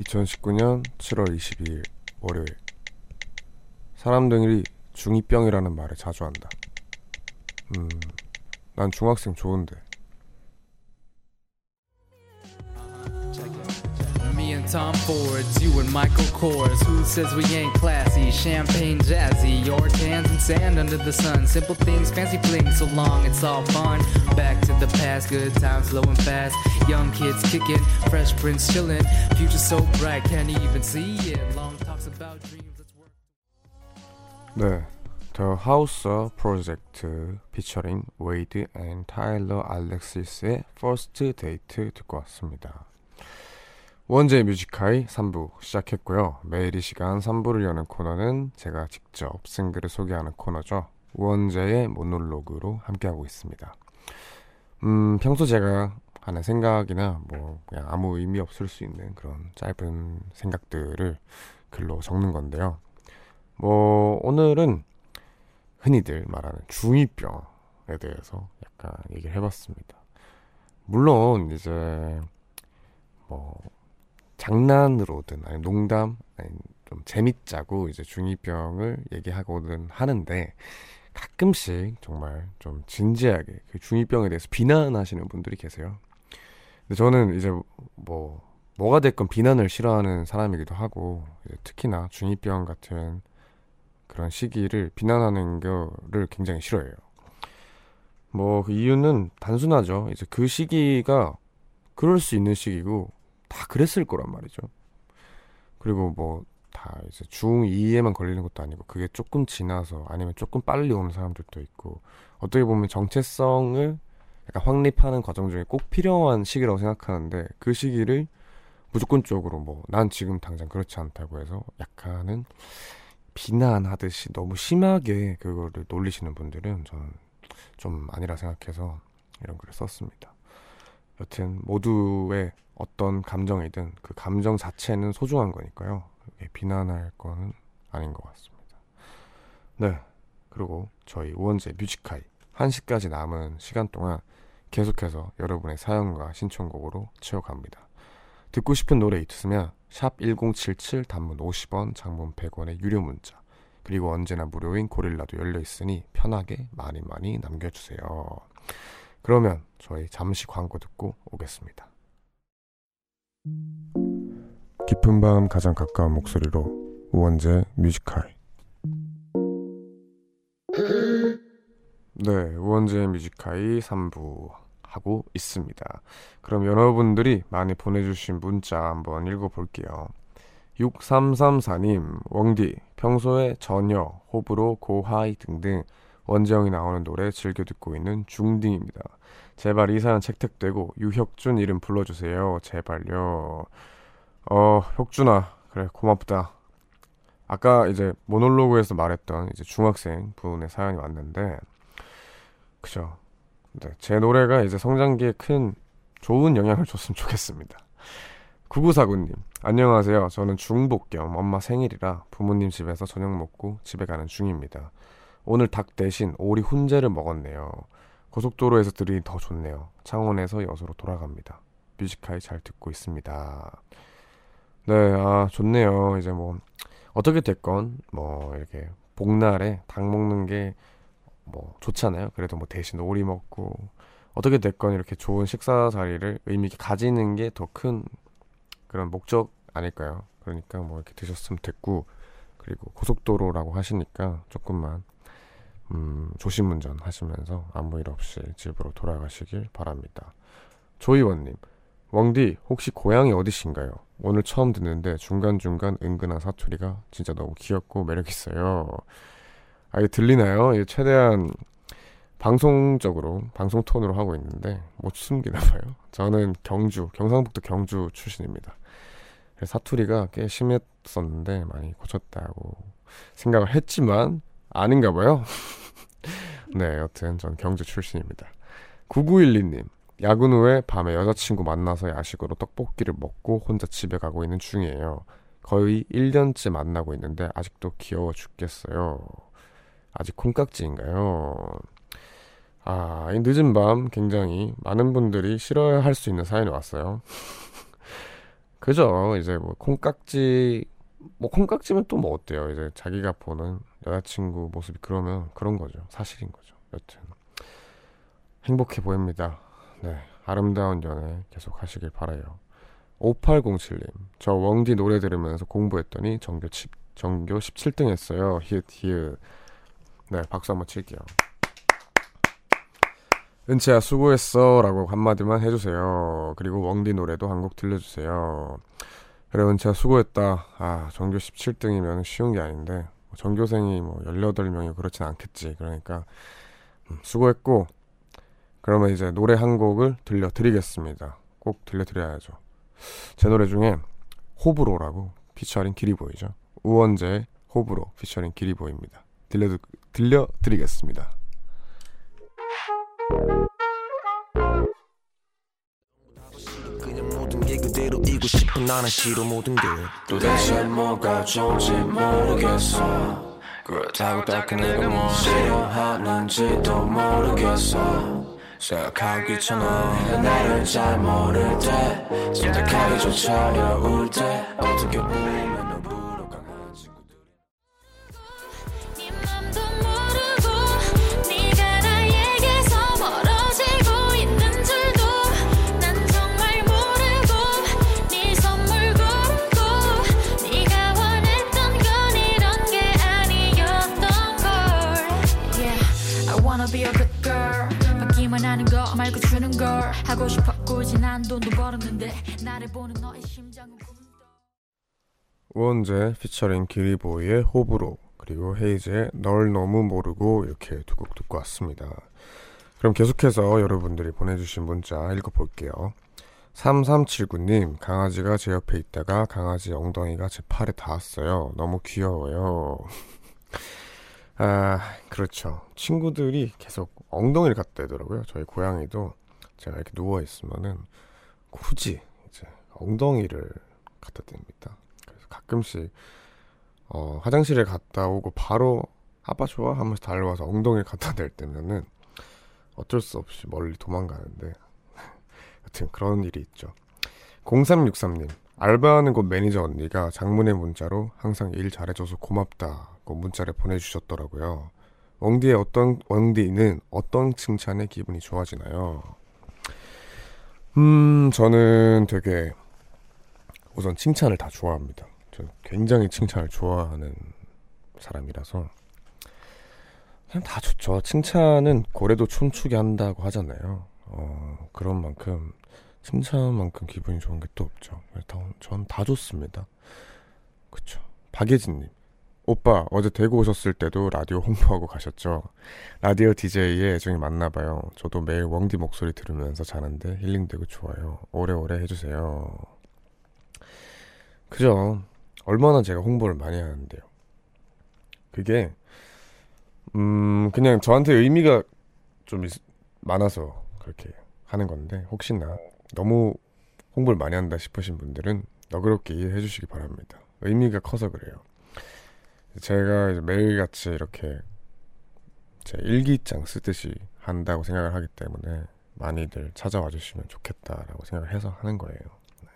2019년 7월 22일 월요일. 사람들이 중2병이라는 말을 자주 한다. 음, 난 중학생 좋은데. Tom Fords, you and Michael Kors. Who says we ain't classy? Champagne jazzy, your hands and sand under the sun. Simple things, fancy flings, so long it's all fun. Back to the past, good times, slow and fast. Young kids kicking, fresh prince chilling. Future so bright, can't even see it. Long talks about dreams. Let's work. 네. The House Project 피처링 웨이드 앤 타일러 알렉시스의 First Date 듣고 왔습니다. 원제 뮤직하이 3부 시작했고요. 매일 이 시간 3부를 여는 코너는 제가 직접 싱글을 소개하는 코너죠. 우원재의 모놀로그로 함께하고 있습니다. 음, 평소 제가 하는 생각이나 뭐 그냥 아무 의미 없을 수 있는 그런 짧은 생각들을 글로 적는 건데요. 뭐 오늘은 흔히들 말하는 중2병에 대해서 약간 얘기를 해봤습니다. 물론 이제 뭐 장난으로든 아니 농담 아니 좀 재밌자고 이제 중2병을 얘기하고는 하는데 가끔씩 정말 좀 진지하게 그 중2병에 대해서 비난하시는 분들이 계세요. 근데 저는 이제 뭐 뭐가 됐건 비난을 싫어하는 사람이기도 하고 특히나 중2병 같은 그런 시기를 비난하는 거를 굉장히 싫어해요. 뭐 그 이유는 단순하죠. 이제 그 시기가 그럴 수 있는 시기고 다 그랬을 거란 말이죠. 그리고 뭐 다 이제 중2에만 걸리는 것도 아니고 그게 조금 지나서 아니면 조금 빨리 오는 사람들도 있고 어떻게 보면 정체성을 약간 확립하는 과정 중에 꼭 필요한 시기라고 생각하는데 그 시기를 무조건적으로 뭐 난 지금 당장 그렇지 않다고 해서 약간은 비난하듯이 너무 심하게 그거를 놀리시는 분들은 저는 좀 아니라 생각해서 이런 글을 썼습니다. 여튼 모두의 어떤 감정이든 그 감정 자체는 소중한 거니까요. 비난할 거는 아닌 것 같습니다. 네. 그리고 저희 우원재 뮤직하이 1시까지 남은 시간 동안 계속해서 여러분의 사연과 신청곡으로 채워갑니다. 듣고 싶은 노래 있으면 샵 1077 단문 50원 장문 100원의 유료 문자 그리고 언제나 무료인 고릴라도 열려 있으니 편하게 많이 많이 남겨주세요. 그러면 저희 잠시 광고 듣고 오겠습니다. 깊은 밤 가장 가까운 목소리로 우원재 Music High 네, 우원재 Music High 3부 하고 있습니다. 그럼 여러분들이 많이 보내주신 문자 한번 읽어볼게요. 6334님, 웡디, 평소에 전혀, 호불호, 고하이 등등 원재 형이 나오는 노래 즐겨 듣고 있는 중딩입니다. 제발 이 사연 채택되고 유혁준 이름 불러주세요. 제발요. 어, 혁준아, 그래 고맙다. 아까 이제 모놀로그에서 말했던 이제 중학생 분의 사연이 왔는데, 그죠. 네, 제 노래가 이제 성장기에 큰 좋은 영향을 줬으면 좋겠습니다. 9949님, 안녕하세요. 저는 중복 겸 엄마 생일이라 부모님 집에서 저녁 먹고 집에 가는 중입니다. 오늘 닭 대신 오리 훈제를 먹었네요. 고속도로에서 들으니 더 좋네요. 창원에서 여수로 돌아갑니다. 뮤지카이 잘 듣고 있습니다. 네, 아, 좋네요. 이제 뭐, 어떻게 됐건, 뭐, 이렇게, 복날에 닭 먹는 게, 뭐, 좋잖아요. 그래도 뭐, 대신 오리 먹고, 어떻게 됐건 이렇게 좋은 식사 자리를 의미 있게 가지는 게 더 큰 그런 목적 아닐까요? 그러니까 뭐, 이렇게 드셨으면 됐고, 그리고 고속도로라고 하시니까 조금만 음, 조심 운전 하시면서 아무 일 없이 집으로 돌아가시길 바랍니다. 조이원님, 왕디 혹시 고향이 어디신가요? 오늘 처음 듣는데 중간중간 은근한 사투리가 진짜 너무 귀엽고 매력있어요. 아, 이게 들리나요? 이게 최대한 방송적으로, 방송 톤으로 하고 있는데 못 숨기나 봐요. 저는 경주, 경상북도 경주 출신입니다. 사투리가 꽤 심했었는데 많이 고쳤다고 생각을 했지만 아닌가 봐요. 네, 여튼 전 경주 출신입니다. 9912님, 야근 후에 밤에 여자친구 만나서 야식으로 떡볶이를 먹고 혼자 집에 가고 있는 중이에요. 거의 1년째 만나고 있는데 아직도 귀여워 죽겠어요. 아직 콩깍지인가요? 아, 이 늦은 밤 굉장히 많은 분들이 싫어할 수 있는 사연이 왔어요. 그죠? 이제 뭐 콩깍지 뭐 콩깍지면 또 뭐 어때요? 이제 자기가 보는 여자친구 모습이 그러면 그런 거죠. 사실인 거죠. 여튼 행복해 보입니다. 네, 아름다운 연애 계속 하시길 바라요. 5807님, 저 웡디 노래 들으면서 공부했더니 전교 10, 전교 17등 했어요. 히읗 히읗. 네, 박수 한번 칠게요. 은채야 수고했어 라고 한마디만 해주세요. 그리고 웡디 노래도 한 곡 들려주세요. 그래 은채야 수고했다. 아 전교 17등이면 쉬운 게 아닌데 전교생이 뭐 18명이 그렇진 않겠지. 그러니까 음, 수고했고 그러면 이제 노래 한 곡을 들려드리겠습니다. 꼭 들려드려야죠. 제 노래 중에 호불호라고 피처링 기리보이죠. 우원재 호불호 피처링 기리보입니다. 들려 들려드리겠습니다. 그대로이고 싶은 나는 싫어 모든 게. 도대체 뭐가 좋은지 모르겠어. 그렇다고 딱히 내가 뭐 싫어하는지도 모르겠어. 생각하기 귀찮아. 나를 잘 모를 때 선택하기조차 어려울 때. 어떻게 보면 우원재 피처링 기리보이의 호불호 그리고 헤이즈의 널 너무 모르고 이렇게 두 곡 듣고 왔습니다. 그럼 계속해서 여러분들이 보내주신 문자 읽어볼게요. 3379님 강아지가 제 옆에 있다가 강아지 엉덩이가 제 팔에 닿았어요. 너무 귀여워요. 아 그렇죠. 친구들이 계속 엉덩이를 갖다 대더라고요. 저희 고양이도 제가 이렇게 누워 있으면은 굳이 엉덩이를 갖다 댑니다. 그래서 가끔씩 어, 화장실에 갔다 오고 바로 아빠 좋아 하면서 달려와서 엉덩이를 갖다 댈 때면은 어쩔 수 없이 멀리 도망가는데 여튼 그런 일이 있죠. 0363님 알바하는 곳 매니저 언니가 장문의 문자로 항상 일 잘해줘서 고맙다고 문자를 보내주셨더라고요. 웡디의 어떤 웡디는 어떤 칭찬에 기분이 좋아지나요? 음 저는 되게 우선 칭찬을 다 좋아합니다. 저는 굉장히 칭찬을 좋아하는 사람이라서 그냥 다 좋죠. 칭찬은 고래도 춤추게 한다고 하잖아요. 어, 그런 만큼 칭찬만큼 기분이 좋은 게 또 없죠. 전다 좋습니다. 그쵸. 박예진님. 오빠 어제 대구 오셨을 때도 라디오 홍보하고 가셨죠. 라디오 DJ의 애정이 맞나봐요. 저도 매일 웡디 목소리 들으면서 자는데 힐링되고 좋아요. 오래오래 해주세요. 그죠. 얼마나 제가 홍보를 많이 하는데요. 그게 음 그냥 저한테 의미가 좀 있- 많아서 그렇게 하는 건데 혹시나 너무 홍보를 많이 한다 싶으신 분들은 너그럽게 이해해 주시기 바랍니다. 의미가 커서 그래요. 제가 매일같이 이렇게 제 일기장 쓰듯이 한다고 생각을 하기 때문에 많이들 찾아와 주시면 좋겠다라고 생각을 해서 하는 거예요. 네.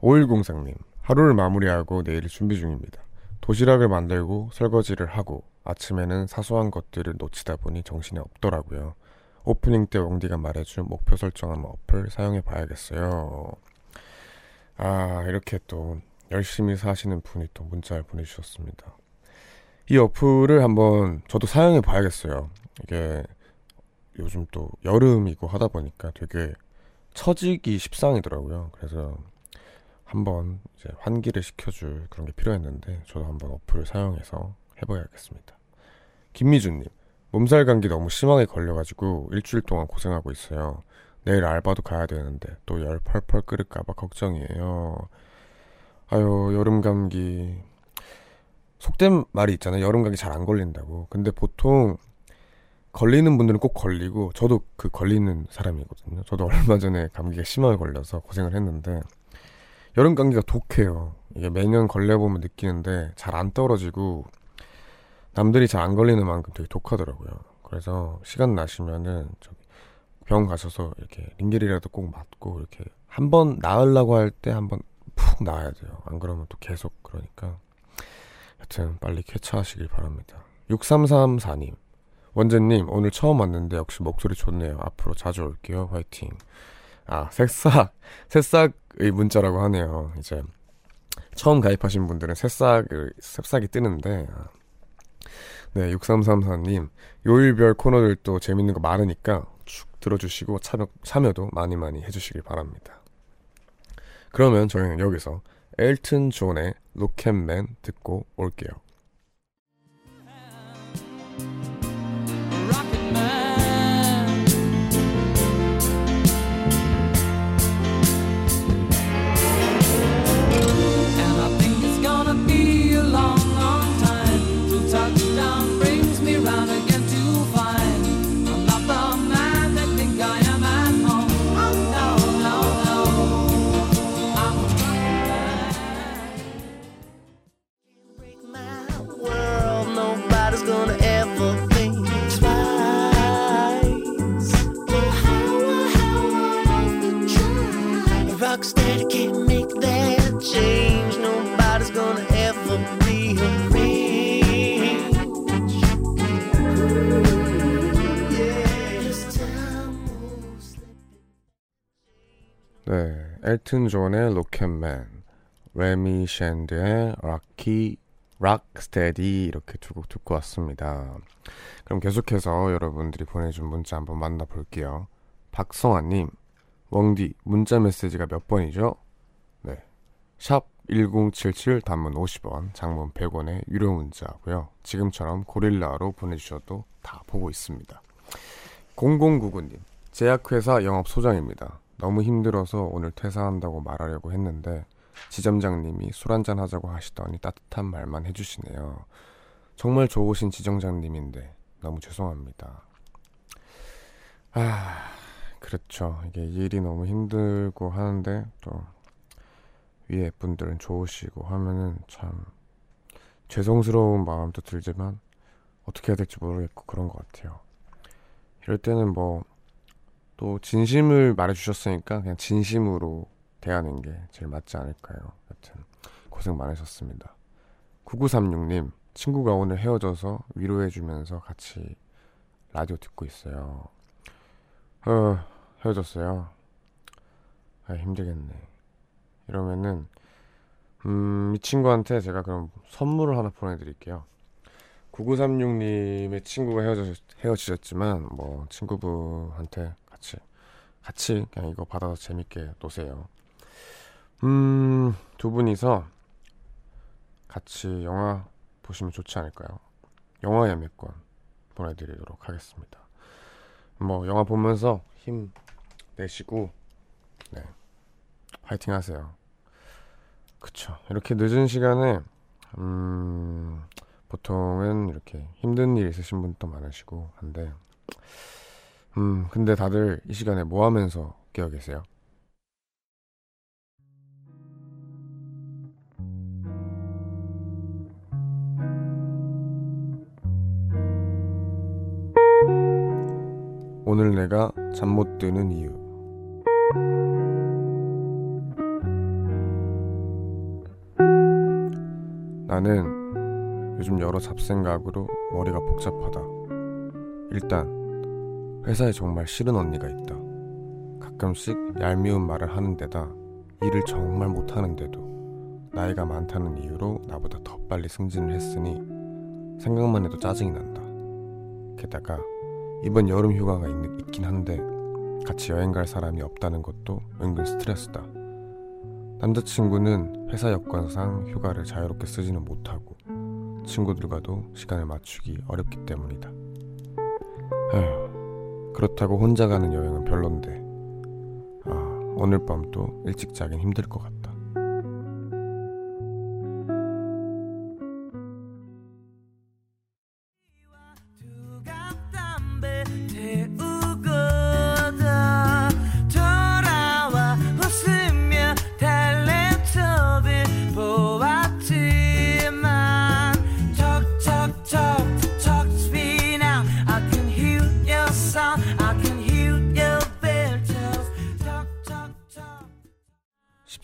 5103님, 하루를 마무리하고 내일 준비 중입니다. 도시락을 만들고 설거지를 하고 아침에는 사소한 것들을 놓치다 보니 정신이 없더라고요. 오프닝 때 웡디가 말해준 목표 설정하는 어플 사용해 봐야겠어요. 아, 이렇게 또 열심히 사시는 분이 또 문자를 보내주셨습니다. 이 어플을 한번 저도 사용해 봐야겠어요. 이게 요즘 또 여름이고 하다 보니까 되게 처지기 십상이더라고요. 그래서 한번 이제 환기를 시켜줄 그런 게 필요했는데 저도 한번 어플을 사용해서 해봐야겠습니다. 김미준님, 몸살 감기 너무 심하게 걸려가지고 일주일 동안 고생하고 있어요. 내일 알바도 가야 되는데 또 열 펄펄 끓을까봐 걱정이에요. 아유 여름 감기 속된 말이 있잖아요. 여름 감기 잘 안 걸린다고. 근데 보통 걸리는 분들은 꼭 걸리고 저도 그 걸리는 사람이거든요. 저도 얼마 전에 감기가 심하게 걸려서 고생을 했는데 여름 감기가 독해요. 이게 매년 걸려보면 느끼는데 잘 안 떨어지고 남들이 잘 안 걸리는 만큼 되게 독하더라고요. 그래서 시간 나시면은 저기 병 가셔서 이렇게 링겔이라도 꼭 맞고 이렇게 한 번 나으려고 할 때 한 번 푹 나아야 돼요. 안 그러면 또 계속 그러니까. 여튼 빨리 쾌차하시길 바랍니다. 6334님. 원재님, 오늘 처음 왔는데 역시 목소리 좋네요. 앞으로 자주 올게요. 화이팅. 아, 새싹. 새싹 의 문자라고 하네요. 이제 처음 가입하신 분들은 새싹을, 새싹이 뜨는데. 아. 네, 6334님. 요일별 코너들도 재밌는 거 많으니까 쭉 들어주시고 참여, 참여도 많이 많이 해주시길 바랍니다. 그러면 저희는 여기서 엘튼 존의 로켓맨 듣고 올게요. A rock steady can't make that change. Nobody's gonna ever rearrange. 네, 엘튼 존의 Rocket Man, Remy Shand의 Rocky, Rocksteady 이렇게 두 곡 듣고 왔습니다. 그럼 계속해서 여러분들이 보내준 문자 한번 만나볼게요. 박성아님, 웡디 문자 메시지가 몇 번이죠? 네, 샵 1077 단문 50원, 장문 100원의 유료 문자고요. 지금처럼 고릴라로 보내주셔도 다 보고 있습니다. 0099님, 제약회사 영업 소장입니다. 너무 힘들어서 오늘 퇴사한다고 말하려고 했는데 지점장님이 술 한잔 하자고 하시더니 따뜻한 말만 해주시네요. 정말 좋으신 지점장님인데 너무 죄송합니다. 아, 그렇죠. 이게 일이 너무 힘들고 하는데 또 위에 분들은 좋으시고 하면은 참 죄송스러운 마음도 들지만 어떻게 해야 될지 모르겠고 그런 것 같아요. 이럴 때는 뭐 또 진심을 말해주셨으니까 그냥 진심으로 대하는 게 제일 맞지 않을까요? 여튼 고생 많으셨습니다. 9936님 친구가 오늘 헤어져서 위로해주면서 같이 라디오 듣고 있어요. 어, 헤어졌어요. 아, 힘들겠네. 이러면은 음, 이 친구한테 제가 그럼 선물을 하나 보내드릴게요. 9936님의 친구가 헤어져, 헤어지셨지만 뭐 친구분한테 같이 같이 그냥 이거 받아서 재밌게 노세요. 음, 두 분이서 같이 영화 보시면 좋지 않을까요? 영화 예매권 보내드리도록 하겠습니다. 뭐 영화 보면서 힘 내시고 네 화이팅 하세요. 그쵸. 이렇게 늦은 시간에 음, 보통은 이렇게 힘든 일 있으신 분도 많으시고 한데 음, 근데 다들 이 시간에 뭐 하면서 깨어 계세요? 오늘 내가 잠 못 드는 이유. 나는 요즘 여러 잡생각으로 머리가 복잡하다. 일단 회사에 정말 싫은 언니가 있다. 가끔씩 얄미운 말을 하는 데다 일을 정말 못하는데도 나이가 많다는 이유로 나보다 더 빨리 승진을 했으니 생각만 해도 짜증이 난다. 게다가 이번 여름 휴가가 있, 있긴 한데 같이 여행 갈 사람이 없다는 것도 은근 스트레스다. 남자친구는 회사 여건상 휴가를 자유롭게 쓰지는 못하고 친구들과도 시간을 맞추기 어렵기 때문이다. 에휴, 그렇다고 혼자 가는 여행은 별론데 아, 오늘 밤도 일찍 자긴 힘들 것 같다.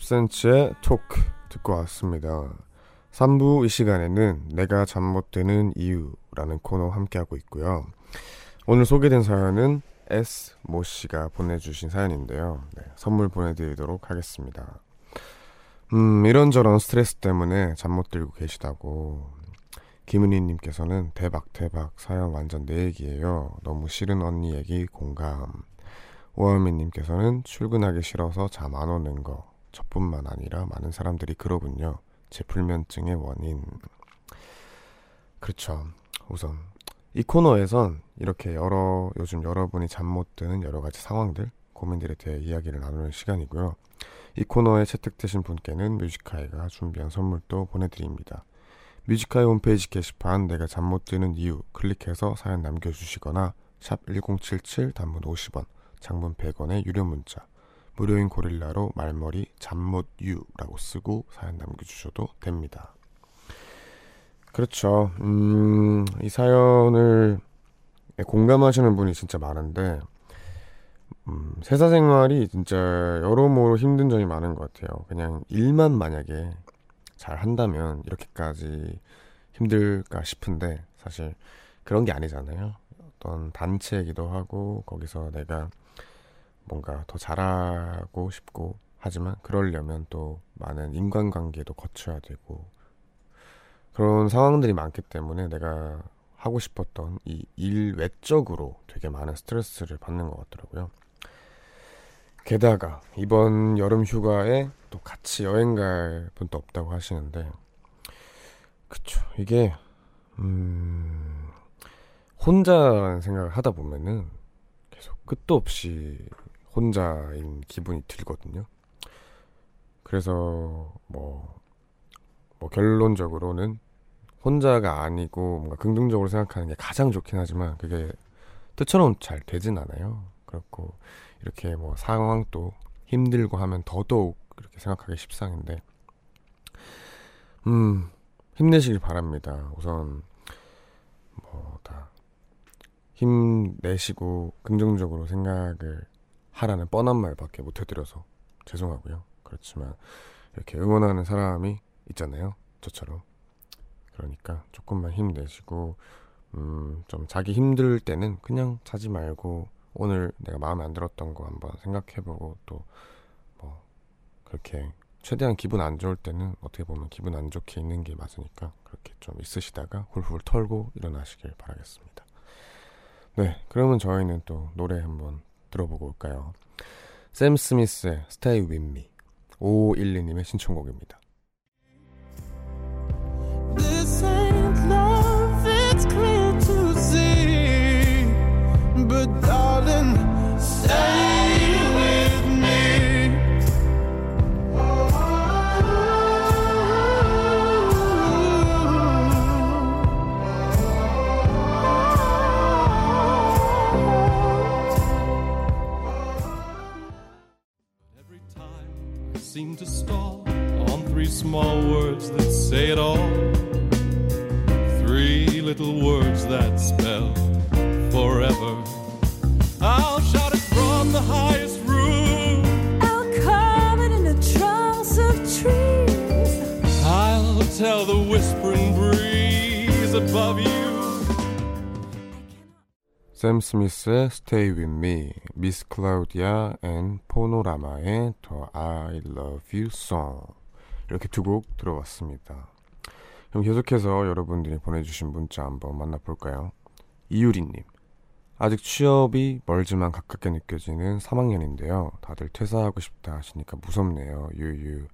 10cm의 토크 듣고 왔습니다. 3부 이 시간에는 내가 잠 못 드는 이유라는 코너 함께하고 있고요. 오늘 소개된 사연은 S 모 씨가 보내주신 사연인데요. 네, 선물 보내드리도록 하겠습니다. 음, 이런저런 스트레스 때문에 잠 못 들고 계시다고. 김은희님께서는 대박, 대박. 사연 완전 내 얘기예요. 너무 싫은 언니 얘기 공감. 오하미님께서는 출근하기 싫어서 잠 안 오는 거. 저뿐만 아니라 많은 사람들이 그러군요. 제 불면증의 원인. 그렇죠. 우선 이 코너에선 이렇게 여러 요즘 여러분이 잠 못 드는 여러 가지 상황들, 고민들에 대해 이야기를 나누는 시간이고요. 이 코너에 채택되신 분께는 뮤지카이가 준비한 선물도 보내드립니다. 뮤지카이 홈페이지 게시판 내가 잠 못 드는 이유 클릭해서 사연 남겨주시거나 샵 1077 단문 50원, 장문 100원의 유료 문자 무료인 고릴라로 말머리 잠못유라고 쓰고 사연 남겨주셔도 됩니다. 그렇죠. 음, 이 사연을 공감하시는 분이 진짜 많은데 음, 세사 생활이 진짜 여러모로 힘든 점이 많은 것 같아요. 그냥 일만 만약에 잘 한다면 이렇게까지 힘들까 싶은데 사실 그런 게 아니잖아요. 어떤 단체이기도 하고 거기서 내가 뭔가 더 잘하고 싶고 하지만 그러려면 또 많은 인간관계도 거쳐야 되고 그런 상황들이 많기 때문에 내가 하고 싶었던 이 일 외적으로 되게 많은 스트레스를 받는 것 같더라고요. 게다가 이번 여름 휴가에 또 같이 여행 갈 분도 없다고 하시는데 그쵸 이게 음 혼자라는 생각을 하다 보면은 계속 끝도 없이 혼자인 기분이 들거든요. 그래서 뭐, 뭐 결론적으로는 혼자가 아니고 뭔가 긍정적으로 생각하는 게 가장 좋긴 하지만 그게 뜻처럼 잘 되진 않아요. 그렇고 이렇게 뭐 상황도 힘들고 하면 더더욱 이렇게 생각하기 십상인데 음 힘내시길 바랍니다. 우선 뭐 다 힘내시고 긍정적으로 생각을 하라는 뻔한 말밖에 못 해드려서 죄송하고요. 그렇지만 이렇게 응원하는 사람이 있잖아요. 저처럼. 그러니까 조금만 힘내시고 음, 좀 자기 힘들 때는 그냥 자지 말고 오늘 내가 마음에 안 들었던 거 한번 생각해보고 또 뭐 그렇게 최대한 기분 안 좋을 때는 어떻게 보면 기분 안 좋게 있는 게 맞으니까 그렇게 좀 있으시다가 훌훌 털고 일어나시길 바라겠습니다. 네, 그러면 저희는 또 노래 한번 들어보고 올까요? 샘 스미스의 Stay With Me 5512님의 신청곡입니다. 샘 스미스의 Stay With Me, 미스 클라우디아 and 포노라마의 The I Love You Song 이렇게 두 곡 들어봤습니다. 그럼 계속해서 여러분들이 보내주신 문자 한번 만나볼까요? 이유리님 아직 취업이 멀지만 가깝게 느껴지는 3학년인데요. 다들 퇴사하고 싶다 하시니까 무섭네요. 유유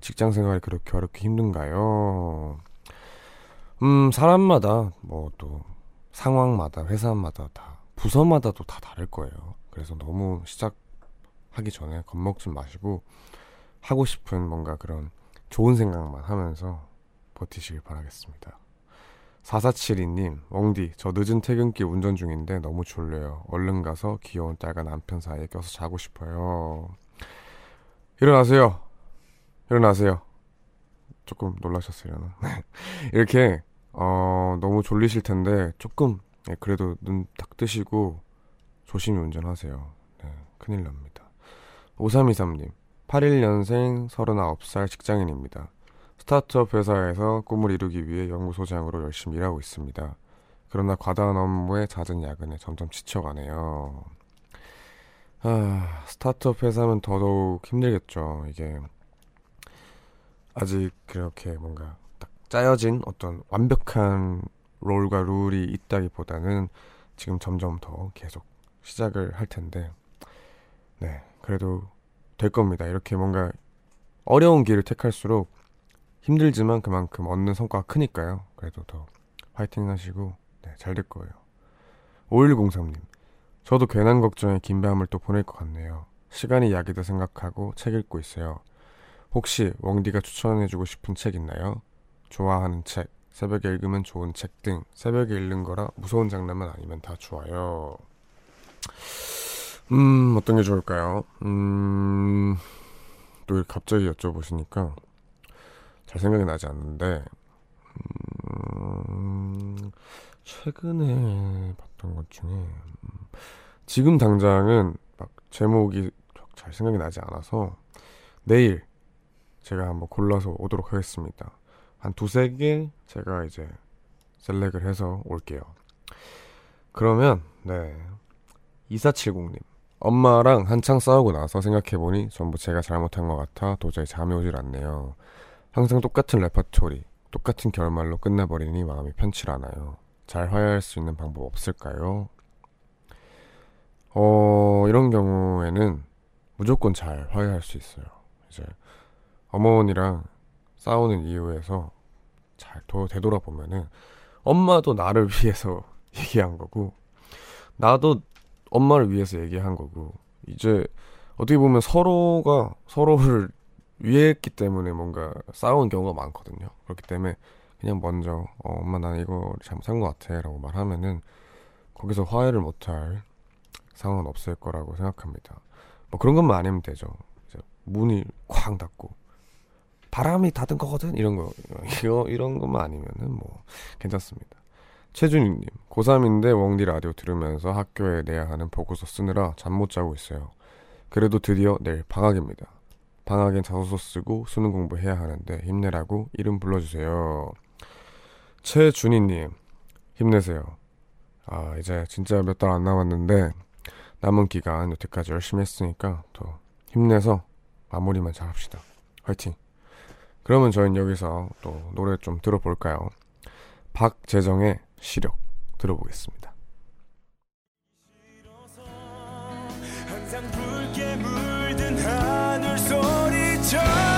직장 생활이 그렇게 어렵게 힘든가요? 음 사람마다 뭐 또 상황마다 회사마다 다 부서마다도 다 다를 거예요. 그래서 너무 시작하기 전에 겁먹지 마시고 하고 싶은 뭔가 그런 좋은 생각만 하면서 버티시길 바라겠습니다. 4472님, 웡디, 저 늦은 퇴근길 운전 중인데 너무 졸려요. 얼른 가서 귀여운 딸과 남편 사이에 껴서 자고 싶어요. 일어나세요. 일어나세요. 조금 놀라셨어요. 이렇게 어, 너무 졸리실 텐데 조금 예, 그래도 눈 딱 뜨시고 조심히 운전하세요. 네, 큰일 납니다. 5323님 81년생 39살 직장인입니다. 스타트업 회사에서 꿈을 이루기 위해 연구소장으로 열심히 일하고 있습니다. 그러나 과다한 업무에 잦은 야근에 점점 지쳐가네요. 아, 스타트업 회사면 더더욱 힘들겠죠. 이게 아직 그렇게 뭔가 딱 짜여진 어떤 완벽한 롤과 룰이 있다기보다는 지금 점점 더 계속 시작을 할 텐데, 네, 그래도 될 겁니다. 이렇게 뭔가 어려운 길을 택할수록 힘들지만 그만큼 얻는 성과가 크니까요. 그래도 더 화이팅 하시고, 네, 잘 될 거예요. 5103님, 저도 괜한 걱정에 긴 밤을 또 보낼 것 같네요. 시간이 약이다 생각하고 책 읽고 있어요. 혹시 웡디가 추천해주고 싶은 책 있나요? 좋아하는 책, 새벽에 읽으면 좋은 책 등 새벽에 읽는 거라 무서운 장난만 아니면 다 좋아요. 음, 어떤 게 좋을까요? 음, 또 갑자기 여쭤보시니까 잘 생각이 나지 않는데, 음, 최근에 봤던 것 중에, 음, 지금 당장은 막 제목이 잘 생각이 나지 않아서 내일 제가 한번 골라서 오도록 하겠습니다. 한 두세 개 제가 이제 셀렉을 해서 올게요. 그러면, 네. 2470님. 엄마랑 한창 싸우고 나서 생각해보니 전부 제가 잘못한 것 같아 도저히 잠이 오질 않네요. 항상 똑같은 레퍼토리, 똑같은 결말로 끝나버리니 마음이 편치 않아요. 잘 화해할 수 있는 방법 없을까요? 어, 이런 경우에는 무조건 잘 화해할 수 있어요. 이제 어머니랑 싸우는 이유에서 잘 도, 되돌아보면은 엄마도 나를 위해서 얘기한 거고 나도 엄마를 위해서 얘기한 거고 이제 어떻게 보면 서로가 서로를 위했기 때문에 뭔가 싸운 경우가 많거든요. 그렇기 때문에 그냥 먼저 어, 엄마 난 이거 잘못한 것 같아라고 말하면은 거기서 화해를 못할 상황은 없을 거라고 생각합니다. 뭐 그런 것만 아니면 되죠. 이제 문이 쾅 닫고 바람이 닫은 거거든 이런 거 이거 이런 것만 아니면은 뭐 괜찮습니다. 최준희님 고3인데 웡디 라디오 들으면서 학교에 내야 하는 보고서 쓰느라 잠 못 자고 있어요. 그래도 드디어 내일 방학입니다. 방학엔 자소서 쓰고 수능 공부해야 하는데 힘내라고 이름 불러주세요. 최준희님 힘내세요. 아 이제 진짜 몇 달 안 남았는데 남은 기간 여태까지 열심히 했으니까 더 힘내서 마무리만 잘 합시다. 화이팅! 그러면 저희는 여기서 또 노래 좀 들어볼까요? 박재정의 시력 들어보겠습니다. 항상 붉게 물든 하늘 소리쳐 모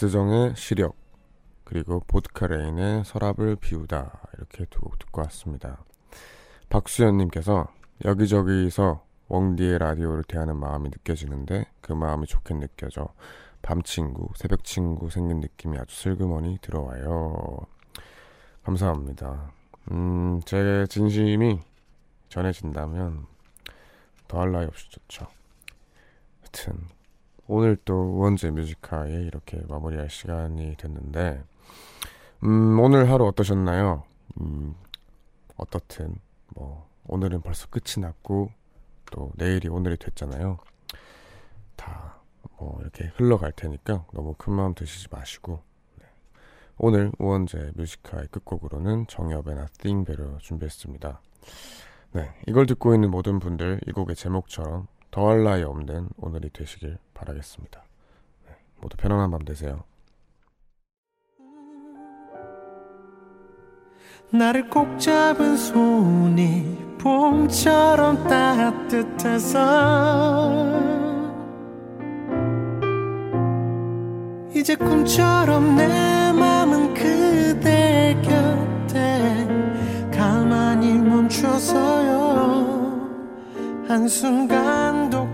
박재정의 시력 그리고 보드카레인의 서랍을 비우다 이렇게 두 곡 듣고 왔습니다. 박수연님께서 여기저기서 웡디의 라디오를 대하는 마음이 느껴지는데 그 마음이 좋게 느껴져 밤 친구, 새벽 친구 생긴 느낌이 아주 슬그머니 들어와요. 감사합니다. 음, 제 진심이 전해진다면 더할 나위 없이 좋죠. 하여튼 오늘 또 우원재 Music High 이렇게 마무리할 시간이 됐는데 음, 오늘 하루 어떠셨나요? 음, 어떻든 뭐 오늘은 벌써 끝이 났고 또 내일이 오늘이 됐잖아요. 다 뭐 이렇게 흘러갈 테니까 너무 큰 마음 드시지 마시고 네. 오늘 우원재 Music High의 끝곡으로는 정엽의 Nothing Better 준비했습니다. 네, 이걸 듣고 있는 모든 분들 이 곡의 제목처럼 더할 나위 없는 오늘이 되시길 바라겠습니다. 네, 모두 편안한 밤 되세요. 나를 꼭 잡은 손이 봄처럼 따뜻해서 이제 꿈처럼 내 맘은 그대 곁에 가만히 멈춰서요 한순간도